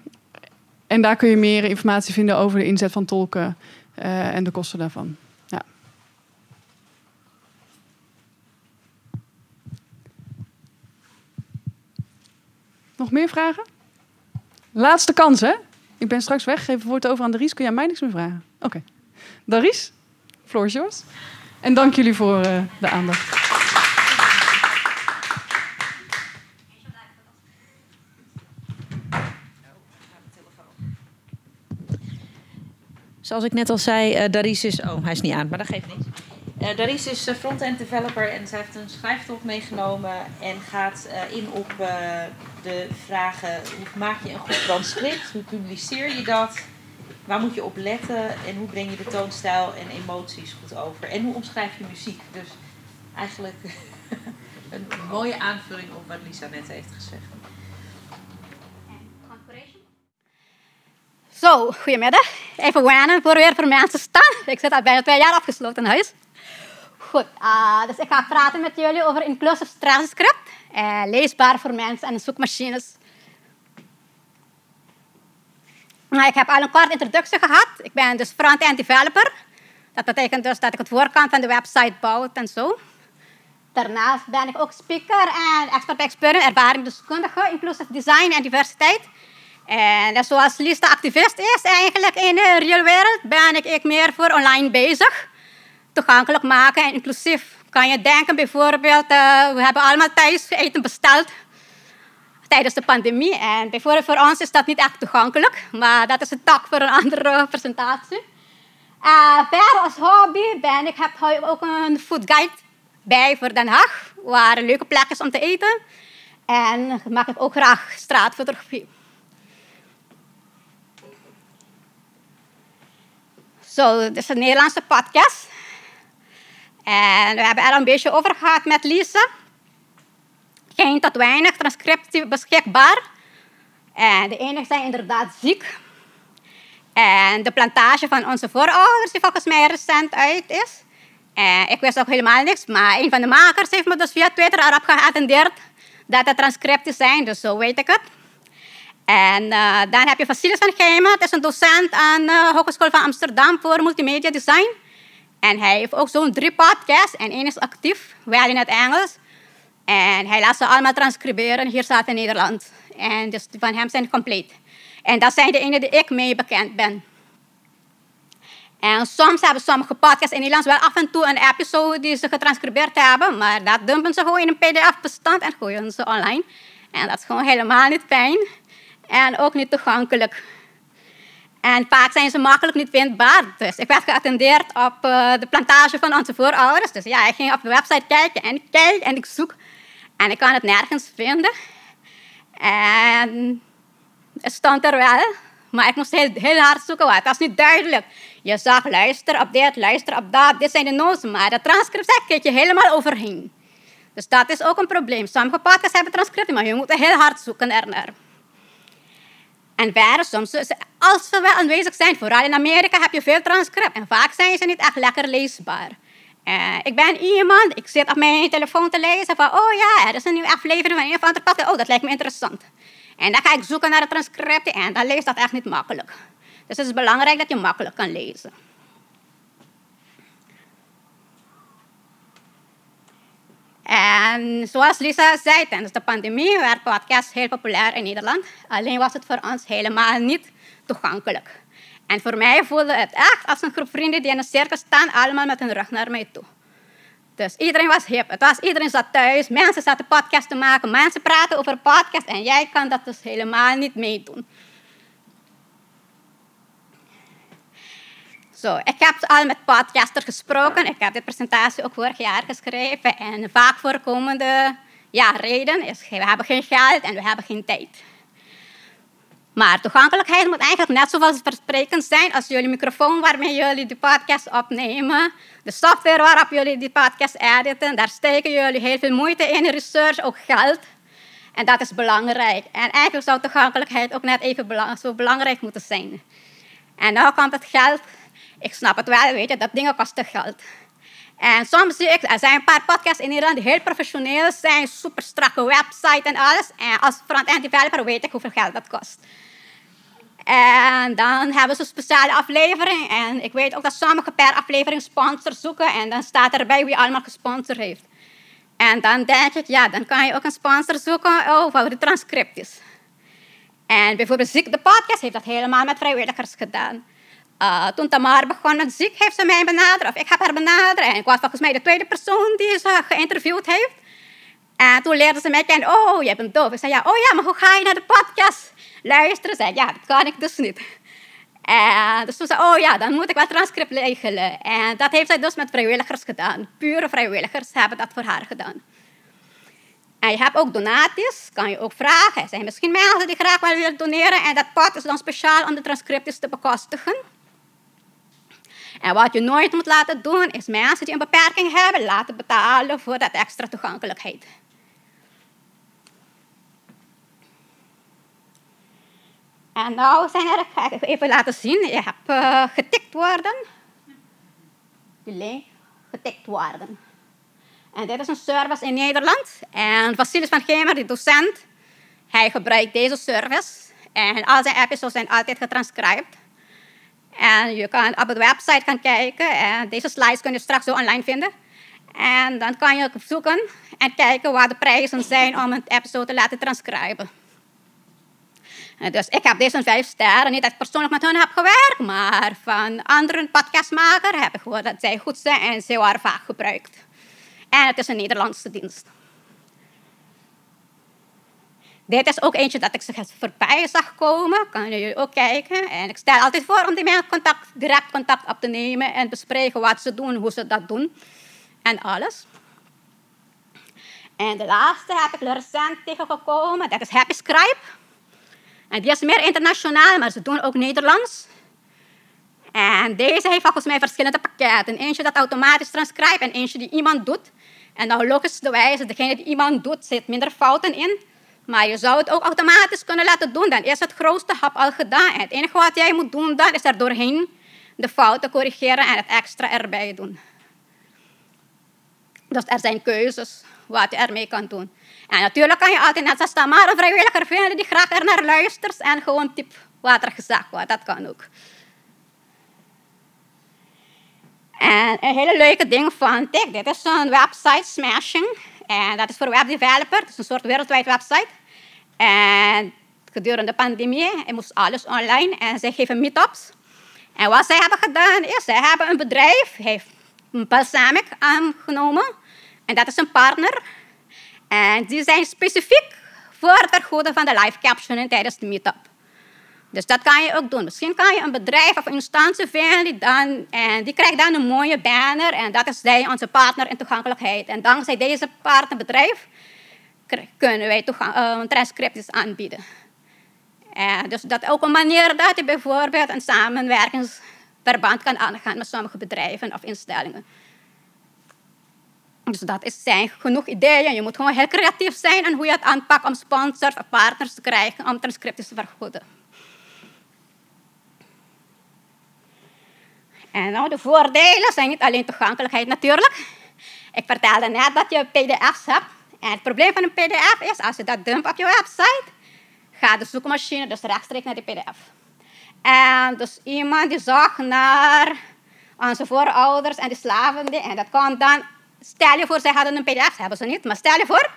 en daar kun je meer informatie vinden over de inzet van tolken eh, en de kosten daarvan. Ja. Nog meer vragen? Laatste kans, hè? Ik ben straks weg. Geef het woord over aan Dries. Kun jij mij niks meer vragen? Oké. Dries, floor is yours. En dank jullie voor eh, de aandacht. Zoals ik net al zei, eh Daris is... Oh, hij is niet aan, maar dat geeft niet. Eh Daris is eh, front-end developer en zij heeft een schrijftolk meegenomen... en gaat eh, in op de vragen... hoe maak je een goed transcript? Hoe publiceer je dat? Waar moet je op letten? En hoe breng je de toonstijl en emoties goed over? En hoe omschrijf je muziek? Dus eigenlijk een mooie aanvulling op wat Lisa net heeft gezegd. Zo, goedemiddag. Even wennen voor weer voor mensen staan. Ik zit al bijna twee jaar afgesloten in huis. Goed, ah, dus ik ga praten met jullie over inclusive transcript. Eh, leesbaar voor mensen en zoekmachines. Nou, ik heb al een korte introductie gehad. Ik ben dus front-end developer. Dat betekent dus dat ik het voorkant van de website bouw en zo. Daarnaast ben ik ook speaker en expert bij experience, ervaringsdeskundige, inclusive design en diversiteit. En net zoals Lisa activist is eigenlijk in de real wereld, ben ik meer voor online bezig. Toegankelijk maken en inclusief. Kan je denken bijvoorbeeld, uh, we hebben allemaal thuis eten besteld tijdens de pandemie. En bijvoorbeeld voor ons is dat niet echt toegankelijk, maar dat is een tak voor een andere presentatie. Uh, als hobby ben ik, heb ook een foodguide bij voor Den Haag, waar een leuke plek is om te eten. En maak ik ook graag straatfotografie. Zo, dit is een Nederlandse podcast. En we hebben er een beetje over gehad met Lisa. Geen tot weinig transcriptie beschikbaar. En de enigen zijn inderdaad ziek. En de plantage van onze voorouders, die volgens mij recent uit is. Ik wist ook helemaal niks, maar een van de makers heeft me dus via Twitter erop geattendeerd dat het transcripten zijn, dus zo weet ik het. En uh, dan heb je Vasilis van Geimen, dat is een docent aan de Hogeschool van Amsterdam voor multimedia design. En hij heeft ook zo'n drie podcasts en één is actief, wel in het Engels. En hij laat ze allemaal transcriberen, hier staat in Nederland. En dus van hem zijn compleet. En dat zijn de ene die ik mee bekend ben. En soms hebben sommige podcasts in Nederlands wel af en toe een episode die ze getranscribeerd hebben, maar dat dumpen ze gewoon in een pdf-bestand en gooien ze online. En dat is gewoon helemaal niet fijn en ook niet toegankelijk. En vaak zijn ze makkelijk niet vindbaar. Dus ik werd geattendeerd op uh, de plantage van onze voorouders. Dus ja, ik ging op de website kijken en ik en ik zoek. En ik kan het nergens vinden. En het stond er wel, maar ik moest heel, hard zoeken. Want het was niet duidelijk. Je zag luister op dit, luister op dat. Dit zijn de noten, maar de transcript kijk je helemaal overheen. Dus dat is ook een probleem. Sommige podcasts hebben transcripten, maar je moet heel hard zoeken ernaar. En verder, soms, als ze wel aanwezig zijn, vooral in Amerika, heb je veel transcript. En vaak zijn ze niet echt lekker leesbaar. Uh, ik ben iemand, ik zit op mijn telefoon te lezen van, oh ja, er is een nieuwe aflevering van een of andere podcast. Oh, dat lijkt me interessant. En dan ga ik zoeken naar de transcripten en dan leest dat echt niet makkelijk. Dus het is belangrijk dat je makkelijk kan lezen. En zoals Lisa zei, tijdens de pandemie werd podcast heel populair in Nederland. Alleen was het voor ons helemaal niet toegankelijk. En voor mij voelde het echt als een groep vrienden die in een cirkel staan, allemaal met hun rug naar mij toe. Dus iedereen was hip. Het was, iedereen zat thuis, mensen zaten podcast te maken, mensen praten over podcast en jij kan dat dus helemaal niet meedoen. Zo, ik heb al met podcasters gesproken. Ik heb de presentatie ook vorig jaar geschreven. En vaak voorkomende ja, reden is, we hebben geen geld en we hebben geen tijd. Maar toegankelijkheid moet eigenlijk net zo vanzelfsprekend zijn als jullie microfoon waarmee jullie de podcast opnemen. De software waarop jullie die podcast editen. Daar steken jullie heel veel moeite in, research, ook geld. En dat is belangrijk. En eigenlijk zou toegankelijkheid ook net even zo belangrijk moeten zijn. En nu komt het geld. Ik snap het wel, weet je, dat dingen kosten geld. En soms zie ik, er zijn een paar podcasts in Nederland die heel professioneel zijn, super strakke website en alles. En als front-end developer weet ik hoeveel geld dat kost. En dan hebben ze een speciale aflevering. En ik weet ook dat sommigen per aflevering sponsors zoeken. En dan staat erbij wie allemaal gesponsord heeft. En dan denk ik, ja, dan kan je ook een sponsor zoeken over de transcripties. En bijvoorbeeld Ziek de podcast heeft dat helemaal met vrijwilligers gedaan. Uh, toen Tamar begon met Ziek, heeft ze mij benaderd. Of ik heb haar benaderd. En ik was volgens mij de tweede persoon die ze geïnterviewd heeft. En toen leerde ze mij kennen. Oh, jij bent doof. Ik zei, ja, oh ja, maar hoe ga je naar de podcast luisteren? Zei, ja, dat kan ik dus niet. En dus toen zei oh ja, dan moet ik wel transcript regelen. En dat heeft zij dus met vrijwilligers gedaan. Pure vrijwilligers hebben dat voor haar gedaan. En je hebt ook donaties, kan je ook vragen. Er zijn misschien mensen die graag wel willen doneren. En dat pot is dan speciaal om de transcripties te bekostigen. En wat je nooit moet laten doen, is mensen die een beperking hebben, laten betalen voor dat extra toegankelijkheid. En nou zijn er, ga even laten zien, je hebt uh, getikt worden. Die getikt worden. En dit is een service in Nederland. En Vasilis van Gemer, die docent, hij gebruikt deze service. En al zijn episodes zijn altijd getranscribed. En je kan op de website gaan kijken. En deze slides kun je straks zo online vinden. En dan kan je zoeken en kijken wat de prijzen zijn om een episode te laten transcriben. Dus ik heb deze vijf sterren. Niet dat ik persoonlijk met hen heb gewerkt, maar van andere podcastmakers heb ik gehoord dat zij goed zijn en ze worden vaak gebruikt. En het is een Nederlandse dienst. Dit is ook eentje dat ik ze voorbij zag komen. Kan jullie ook kijken. En ik stel altijd voor om die contact, direct contact op te nemen en bespreken wat ze doen, hoe ze dat doen en alles. En de laatste heb ik recent tegengekomen. Dat is Happy Scribe. En die is meer internationaal, maar ze doen ook Nederlands. En deze heeft volgens mij verschillende pakketten. Eentje dat automatisch transcribe en eentje die iemand doet. En nou logisch de wijze, degene die iemand doet, zit minder fouten in. Maar je zou het ook automatisch kunnen laten doen. Dan is het grootste hap al gedaan. Het enige wat jij moet doen, dan is er doorheen de fouten corrigeren en het extra erbij doen. Dus er zijn keuzes wat je ermee kan doen. En natuurlijk kan je altijd net zoals Tamara vrijwilliger vinden die graag er naar luistert en gewoon tip wat er gezegd wordt. Dat kan ook. En een hele leuke ding vond ik, dit is een website smashing. En dat is voor webdeveloper, het is een soort wereldwijd website. En gedurende de pandemie moest alles online en zij geven meetups. En wat zij hebben gedaan is, zij hebben een bedrijf, heeft een Balsamic aangenomen. En dat is een partner en die zijn specifiek voor het vergoeden van de live captioning tijdens de meetup. Dus dat kan je ook doen. Misschien kan je een bedrijf of instantie vinden dan, en die krijgt dan een mooie banner. En dat is zij, onze partner in toegankelijkheid. En dankzij deze partnerbedrijf kunnen wij uh, transcripties aanbieden. En dus dat ook een manier dat je bijvoorbeeld een samenwerkingsverband kan aangaan met sommige bedrijven of instellingen. Dus dat is, zijn genoeg ideeën. Je moet gewoon heel creatief zijn en hoe je het aanpakt om sponsors of partners te krijgen om transcripties te vergoeden. En nou, de voordelen zijn niet alleen toegankelijkheid natuurlijk. Ik vertelde net dat je pdf's hebt. En het probleem van een pdf is, als je dat dumpt op je website, gaat de zoekmachine dus rechtstreeks naar die pdf. En dus iemand die zocht naar onze voorouders en de slaven, en dat kan dan Stel je voor, zij hadden een pdf, hebben ze niet, maar stel je voor,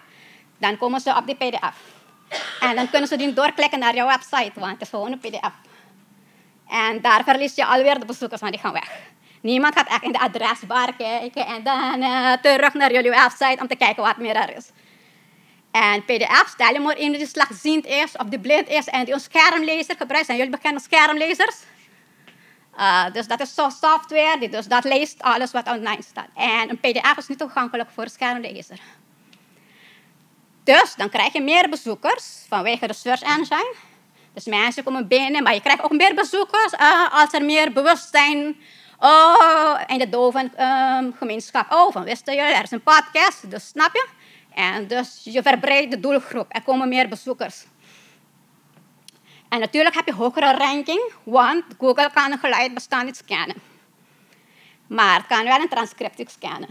dan komen ze op die pdf. En dan kunnen ze die doorklikken naar jouw website, want het is gewoon een pdf. En daar verlies je alweer de bezoekers, want die gaan weg. Niemand gaat echt in de adresbar kijken en dan uh, terug naar jullie website om te kijken wat meer er is. En pdf, stel je maar in die slagziend is of die blind is en die een schermlezer gebruikt. Zijn jullie bekende schermlezers? Uh, dus dat is software, die dus dat leest alles wat online staat. En een pdf is niet toegankelijk voor schermlezer. Dus dan krijg je meer bezoekers vanwege de search engine. Dus mensen komen binnen, maar je krijgt ook meer bezoekers uh, als er meer bewustzijn oh, in de dove um, gemeenschap. Oh, van wisten jullie, er is een podcast, dus snap je? En dus je verbreidt de doelgroep, er komen meer bezoekers. En natuurlijk heb je hogere ranking, want Google kan een geluidbestand niet scannen. Maar het kan wel een transcriptie scannen.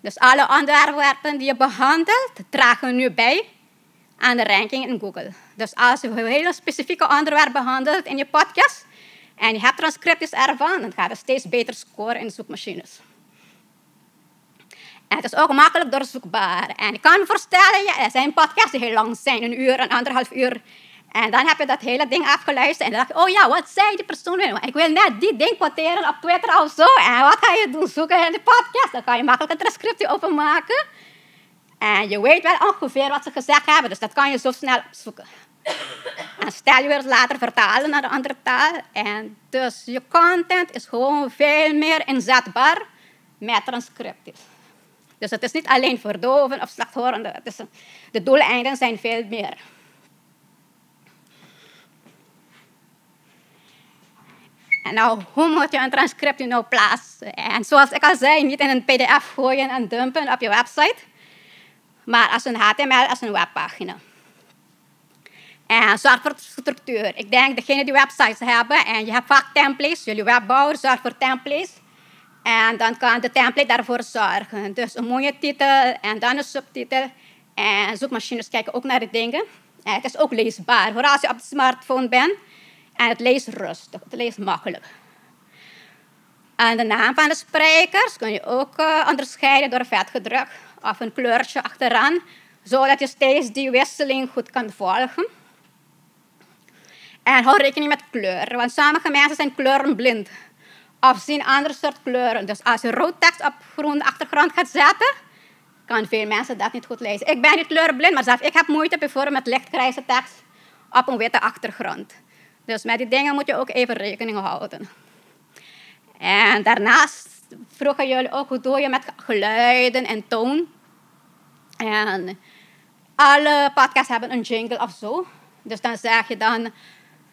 Dus alle onderwerpen die je behandelt, dragen nu bij aan de ranking in Google. Dus als je een hele specifieke onderwerp behandelt in je podcast en je hebt transcripties ervan, dan gaat je steeds beter scoren in zoekmachines. En het is ook makkelijk doorzoekbaar. En ik kan me voorstellen, ja, er zijn podcasts die heel lang zijn, een uur, een anderhalf uur. En dan heb je dat hele ding afgeluisterd en dan dacht oh ja, wat zei die persoon? Ik wil net die ding quoteren op Twitter of zo. En wat ga je doen? Zoeken in de podcast. Dan kan je makkelijk een transcriptie openmaken. En je weet wel ongeveer wat ze gezegd hebben, dus dat kan je zo snel zoeken. En stel je later vertalen naar een andere taal. En dus je content is gewoon veel meer inzetbaar met transcripties. Dus het is niet alleen voor doven of slechthorenden. Het de doeleinden zijn veel meer. En nou, hoe moet je een transcript nou plaatsen? En zoals ik al zei, niet in een pdf gooien en dumpen op je website, maar als een HTML, als een webpagina. En zorg voor structuur. Ik denk, degene die websites hebben en je hebt vaak templates, jullie webbouwer, zorg voor templates. En dan kan de template daarvoor zorgen. Dus een mooie titel en dan een subtitel. En zoekmachines kijken ook naar de dingen. En het is ook leesbaar. Vooral als je op de smartphone bent. En het leest rustig, het leest makkelijk. En de naam van de sprekers kun je ook uh, onderscheiden door vetgedruk of een kleurtje achteraan, zodat je steeds die wisseling goed kan volgen. En hou rekening met kleur, want sommige mensen zijn kleurenblind of zien andere soort kleuren. Dus als je rood tekst op groene achtergrond gaat zetten, kan veel mensen dat niet goed lezen. Ik ben niet kleurenblind, maar zelf ik heb moeite bijvoorbeeld met lichtgrijze tekst op een witte achtergrond. Dus met die dingen moet je ook even rekening houden. En daarnaast vroegen jullie ook hoe doe je met geluiden en toon. En alle podcasts hebben een jingle of zo. Dus dan zeg je dan,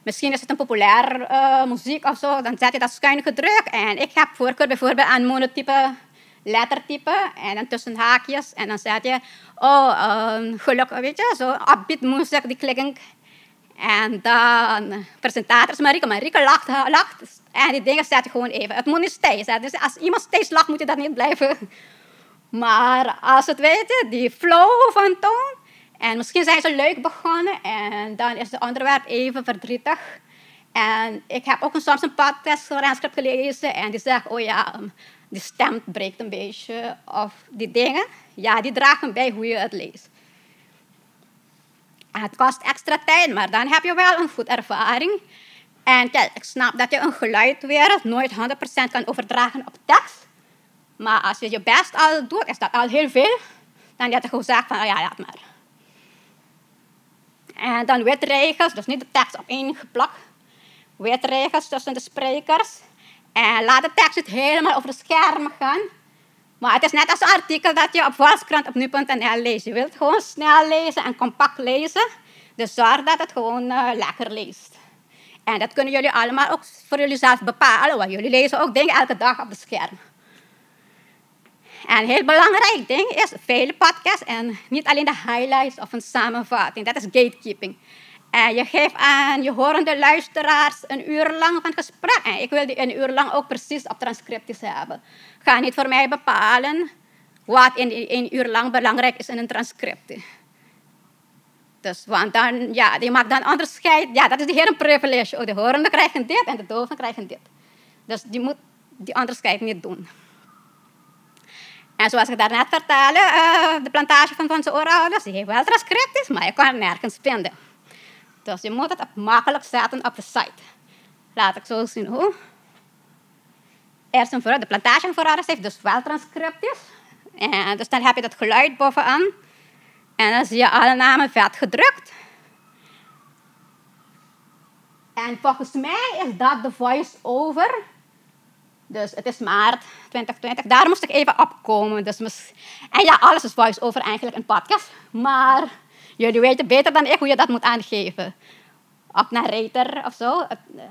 misschien is het een populair uh, muziek of zo, dan zet je dat schuin gedrukt. En ik heb voorkeur bijvoorbeeld aan monotype lettertype en dan tussen haakjes. En dan zet je, oh, um, geluk, weet je, zo upbeat muziek, die klikken en dan presentators, Marike. Marike lacht, lacht. En die dingen zet je gewoon even. Het moet niet steeds. Dus als iemand steeds lacht, moet je dat niet blijven. Maar als het weten, die flow van toon. En misschien zijn ze leuk begonnen. En dan is het onderwerp even verdrietig. En ik heb ook soms een podcast gelezen. En die zegt, oh ja, um, die stem breekt een beetje. Of die dingen. Ja, die dragen bij hoe je het leest. Het kost extra tijd, maar dan heb je wel een goed ervaring. En kijk, ik snap dat je een geluid weer nooit 100% kan overdragen op tekst. Maar als je je best al doet, is dat al heel veel. Dan heb je gewoon gezegd van, oh ja, laat maar. En dan wetregels, dus niet de tekst op één geplakt. Wetregels tussen de sprekers. En laat de tekst niet helemaal over het scherm gaan. Maar het is net als een artikel dat je op Volkskrant op nu.nl leest. Je wilt gewoon snel lezen en compact lezen. Dus zorg dat het gewoon uh, lekker leest. En dat kunnen jullie allemaal ook voor jullie zelf bepalen. Want jullie lezen ook dingen elke dag op het scherm. En een heel belangrijk ding is vele podcasts en niet alleen de highlights of een samenvatting. Dat is gatekeeping. En je geeft aan je horende luisteraars een uur lang van gesprek. En ik wil die een uur lang ook precies op transcripties hebben. Ga niet voor mij bepalen wat in een uur lang belangrijk is in een transcript. Dus, want dan, ja, je maakt dan onderscheid. Ja, dat is de hele privilege. Oh, de horenden krijgen dit en de doven krijgen dit. Dus die moet die onderscheid niet doen. En zoals ik daarnet vertelde, uh, de plantage van onze oorouders, die heeft wel transcripties, maar je kan het nergens vinden. Dus je moet het makkelijk zetten op de site. Laat ik zo zien hoe. Eerst en vooral, de plantage van heeft dus wel transcripties. En dus dan heb je dat geluid bovenaan. En dan zie je alle namen vet gedrukt. En volgens mij is dat de voice-over. Dus het is maart 2020. Daar moest ik even opkomen. Dus en ja, alles is voice-over eigenlijk een podcast. Maar Jullie weten beter dan ik hoe je dat moet aangeven. Op narrator of zo.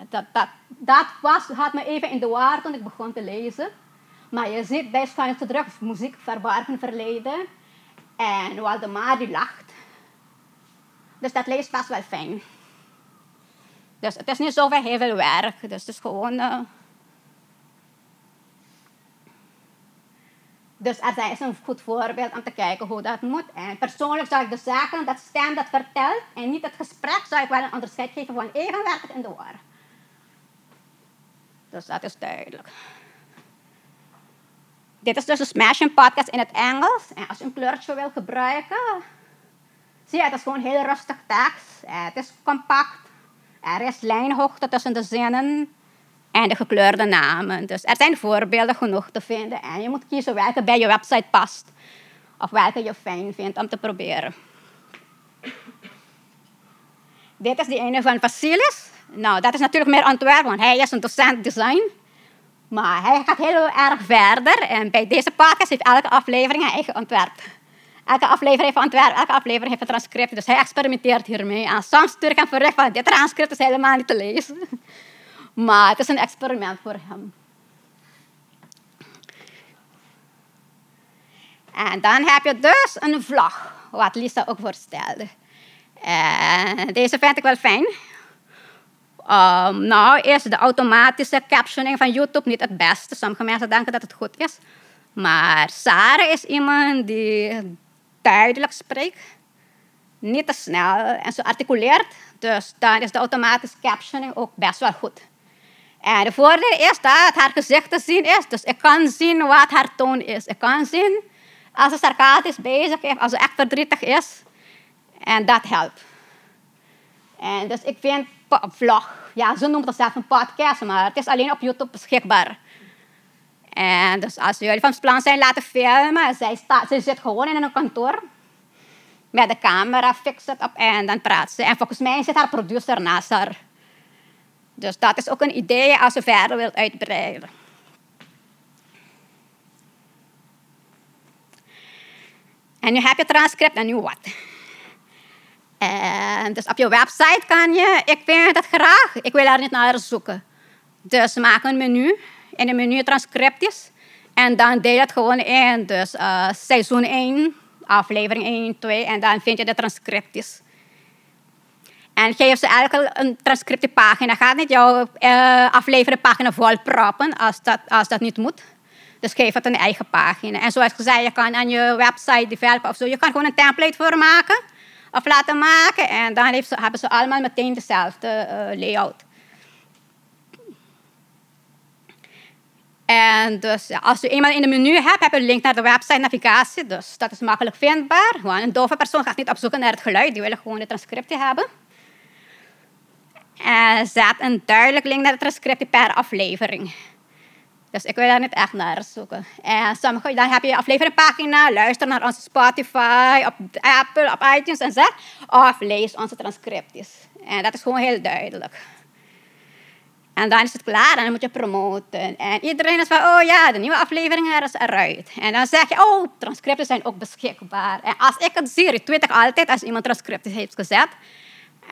Dat, dat, dat was, had me even in de war toen ik begon te lezen. Maar je ziet bij schuin gedrukt muziek verborgen verleden. En Waldemar die lacht. Dus dat leest vast wel fijn. Dus het is niet zoveel heel veel werk. Dus het is gewoon. eh, Dus er is een goed voorbeeld om te kijken hoe dat moet. En persoonlijk zou ik dus zeggen dat stem dat vertelt en niet het gesprek zou ik wel een onderscheid geven van even werkt het in de war. Dus dat is duidelijk. Dit is dus een Smashing podcast in het Engels. En als je een kleurtje wil gebruiken, zie je, het is gewoon heel rustig tekst. Eh, Het is compact. Er is lijnhoogte tussen de zinnen en de gekleurde namen. Dus er zijn voorbeelden genoeg te vinden. En je moet kiezen welke bij je website past. Of welke je fijn vindt om te proberen. Dit is die ene van Vasilis. Nou, dat is natuurlijk meer ontwerp, want hij is een docent design. Maar hij gaat heel erg verder. En bij deze podcast heeft elke aflevering een eigen ontwerp. Elke aflevering heeft een ontwerp, elke aflevering heeft een transcript. Dus hij experimenteert hiermee. En soms stuur ik hem bericht van dit transcript is helemaal niet te lezen. Maar het is een experiment voor hem. En dan heb je dus een vlog, wat Lisa ook voorstelde. En deze vind ik wel fijn. Um, nou is de automatische captioning van YouTube niet het beste. Sommige mensen denken dat het goed is. Maar Sarah is iemand die duidelijk spreekt. Niet te snel en zo articuleert. Dus dan is de automatische captioning ook best wel goed. En de voordeel is dat haar gezicht te zien is. Dus ik kan zien wat haar toon is. Ik kan zien als ze sarcastisch bezig is, als ze echt verdrietig is. En dat helpt. En dus ik vind vlog, ja, ze noemt het zelf een podcast, maar het is alleen op YouTube beschikbaar. En dus als jullie van plan zijn laten filmen, zij, staat, zit gewoon in een kantoor met de camera, fix het op en dan praat ze. En volgens mij zit haar producer naast haar. Dus dat is ook een idee als je verder wilt uitbreiden. En nu heb je transcript en nu wat? En dus op je website kan je, ik vind het graag, ik wil er niet naar zoeken. Dus maak een menu, in een menu transcripties. En dan deel het gewoon in, dus eh, seizoen 1, aflevering 1, 2, en dan vind je de transcripties. En geef ze elke een transcriptiepagina. Ga niet jouw uh, afleveringpagina vol proppen als dat, als dat niet moet. Dus geef het een eigen pagina. En zoals gezegd, je kan aan je website developen of zo. Je kan gewoon een template voor maken of laten maken. En dan heeft ze, hebben ze allemaal meteen dezelfde uh, layout. En dus als je eenmaal in het menu hebt, heb je een link naar de website navigatie. Dus dat is makkelijk vindbaar. Gewoon een dove persoon gaat niet op zoek naar het geluid. Die willen gewoon de transcriptie hebben. En zet een duidelijk link naar de transcriptie per aflevering. Dus ik wil daar niet echt naar zoeken. En sommige, dan heb je afleveringpagina, luister naar onze Spotify, op Apple, op iTunes en zeg. Of lees onze transcripties. En dat is gewoon heel duidelijk. En dan is het klaar en dan moet je promoten. En iedereen is van, oh ja, de nieuwe aflevering is eruit. En dan zeg je, oh, transcripten zijn ook beschikbaar. En als ik het zie, retweet ik altijd als iemand transcripties heeft gezet.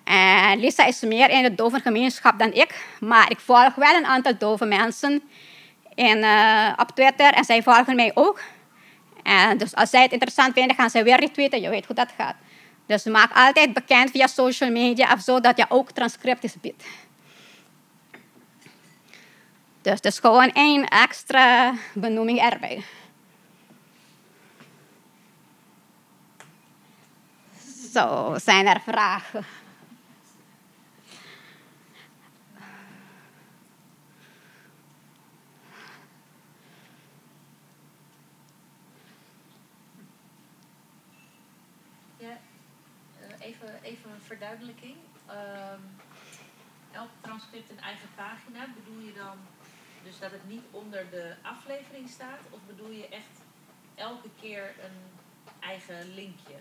En Lisa is meer in de dove gemeenschap dan ik. Maar ik volg wel een aantal dove mensen in, uh, op Twitter. En zij volgen mij ook. En dus als zij het interessant vinden, gaan zij weer retweeten. Je weet hoe dat gaat. Dus maak altijd bekend via social media of zo dat je ook transcripties biedt. Dus het is gewoon één extra benoeming erbij. Zo, zijn er vragen? Ja, uh, even, even een verduidelijking. Um, elk transcript een eigen pagina. Bedoel je dan dus dat het niet onder de aflevering staat? Of bedoel je echt elke keer een eigen linkje,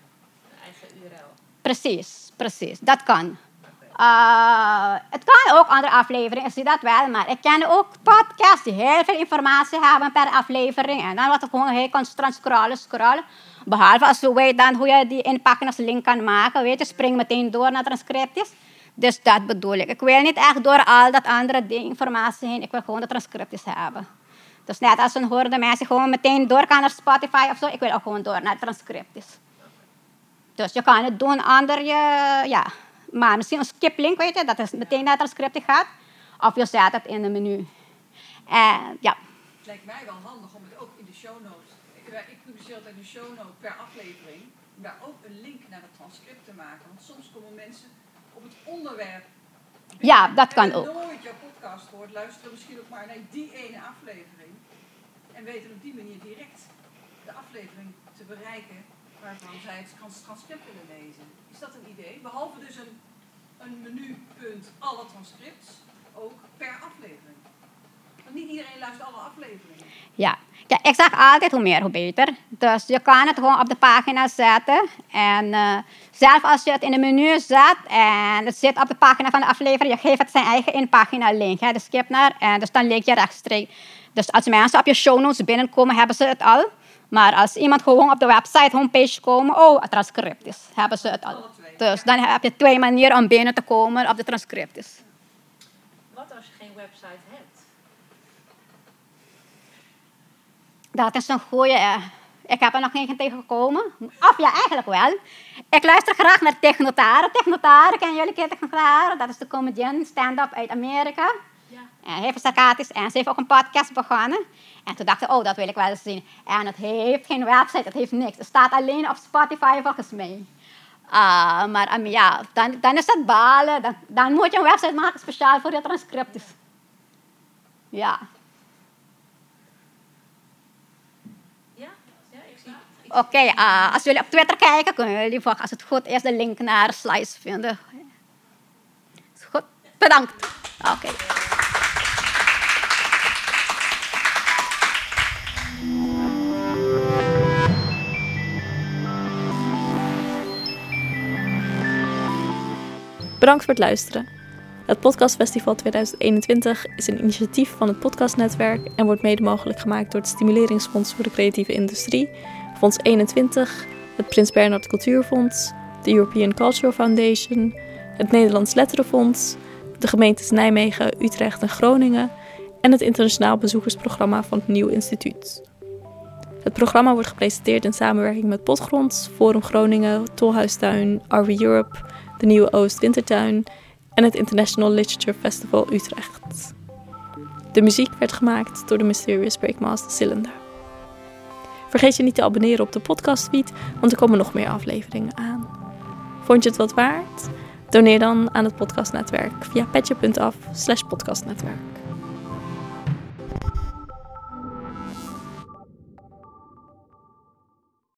een eigen URL? Precies, precies. Dat kan. Uh, het kan ook andere afleveringen, ik zie dat wel, maar ik ken ook podcasts die heel veel informatie hebben per aflevering. En dan wordt het gewoon heel constant scrollen, scrollen. Behalve als je weet dan hoe je die inpakken als link kan maken. Weet je, spring meteen door naar transcripties. Dus dat bedoel ik. Ik wil niet echt door al dat andere ding, informatie heen. Ik wil gewoon de transcripties hebben. Dus net als een hoorde mensen gewoon meteen door kan naar Spotify of zo. Ik wil ook gewoon door naar transcripties. Dus je kan het doen onder je, ja, maar misschien een skiplink, weet je, dat is meteen naar het transcript gaat. Of je zet het in een menu. En ja, Het lijkt mij wel handig om het ook in de show notes. Ik, wij- ik publiceer altijd een show note per aflevering. Daar ook een link naar het transcript te maken. Want soms komen mensen het onderwerp. Ja, dat kan ook. nooit jouw podcast gehoord. Luisteren misschien ook maar naar die ene aflevering. En weten op die manier direct de aflevering te bereiken waarvan zij het trans- transcript willen lezen. Is dat een idee? Behalve dus een, een menupunt alle transcripts, ook per aflevering. Want niet iedereen luistert alle afleveringen. Ja. ja, ik zeg altijd hoe meer hoe beter. Dus je kan het gewoon op de pagina zetten. En eh, zelf als je het in de menu zet en het zit op de pagina van de aflevering, je geeft het zijn eigen in-pagina link, hè, de skip naar. En dus dan link je rechtstreeks. Dus als mensen op je show notes binnenkomen, hebben ze het al. Maar als iemand gewoon op de website, homepage komen, oh, het transcript is, hebben ze het al. Dus dan heb je twee manieren om binnen te komen op de transcript is. Wat als je geen website hebt? Dat is een goeie. eh, ik heb er nog geen tegengekomen. Of ja, eigenlijk wel. Ik luister graag naar Technotaren. Technotaren, kennen jullie Technotaren? Dat is de comedian, stand-up uit Amerika. Ja. En heel sarcastisch. En ze heeft ook een podcast begonnen. En toen dacht ik, oh, dat wil ik wel eens zien. En het heeft geen website, het heeft niks. Het staat alleen op Spotify volgens mij. Ah, maar um, ja, dan, dan is het balen. Dan, dan moet je een website maken speciaal voor je transcripties. Ja? Ja, ik Oké, ah, als jullie op Twitter kijken, kunnen jullie als het goed is de link naar de slides vinden. Goed? Bedankt. Oké. Bedankt voor het luisteren. Het Podcastfestival 2021 is een initiatief van het Podcastnetwerk en wordt mede mogelijk gemaakt door het Stimuleringsfonds voor de Creatieve Industrie, Fonds 21, het Prins Bernhard Cultuurfonds, de European Cultural Foundation, het Nederlands Letterenfonds, de gemeentes Nijmegen, Utrecht en Groningen en het internationaal bezoekersprogramma van het Nieuw Instituut. Het programma wordt gepresenteerd in samenwerking met Potgronds, Forum Groningen, Tolhuistuin, RV Europe, de Nieuwe Oost Wintertuin en het International Literature Festival Utrecht. De muziek werd gemaakt door de Mysterious Breakmaster Cylinder. Vergeet je niet te abonneren op de podcastfeed, want er komen nog meer afleveringen aan. Vond je het wat waard? Doneer dan aan het podcastnetwerk via petje.af slash podcastnetwerk.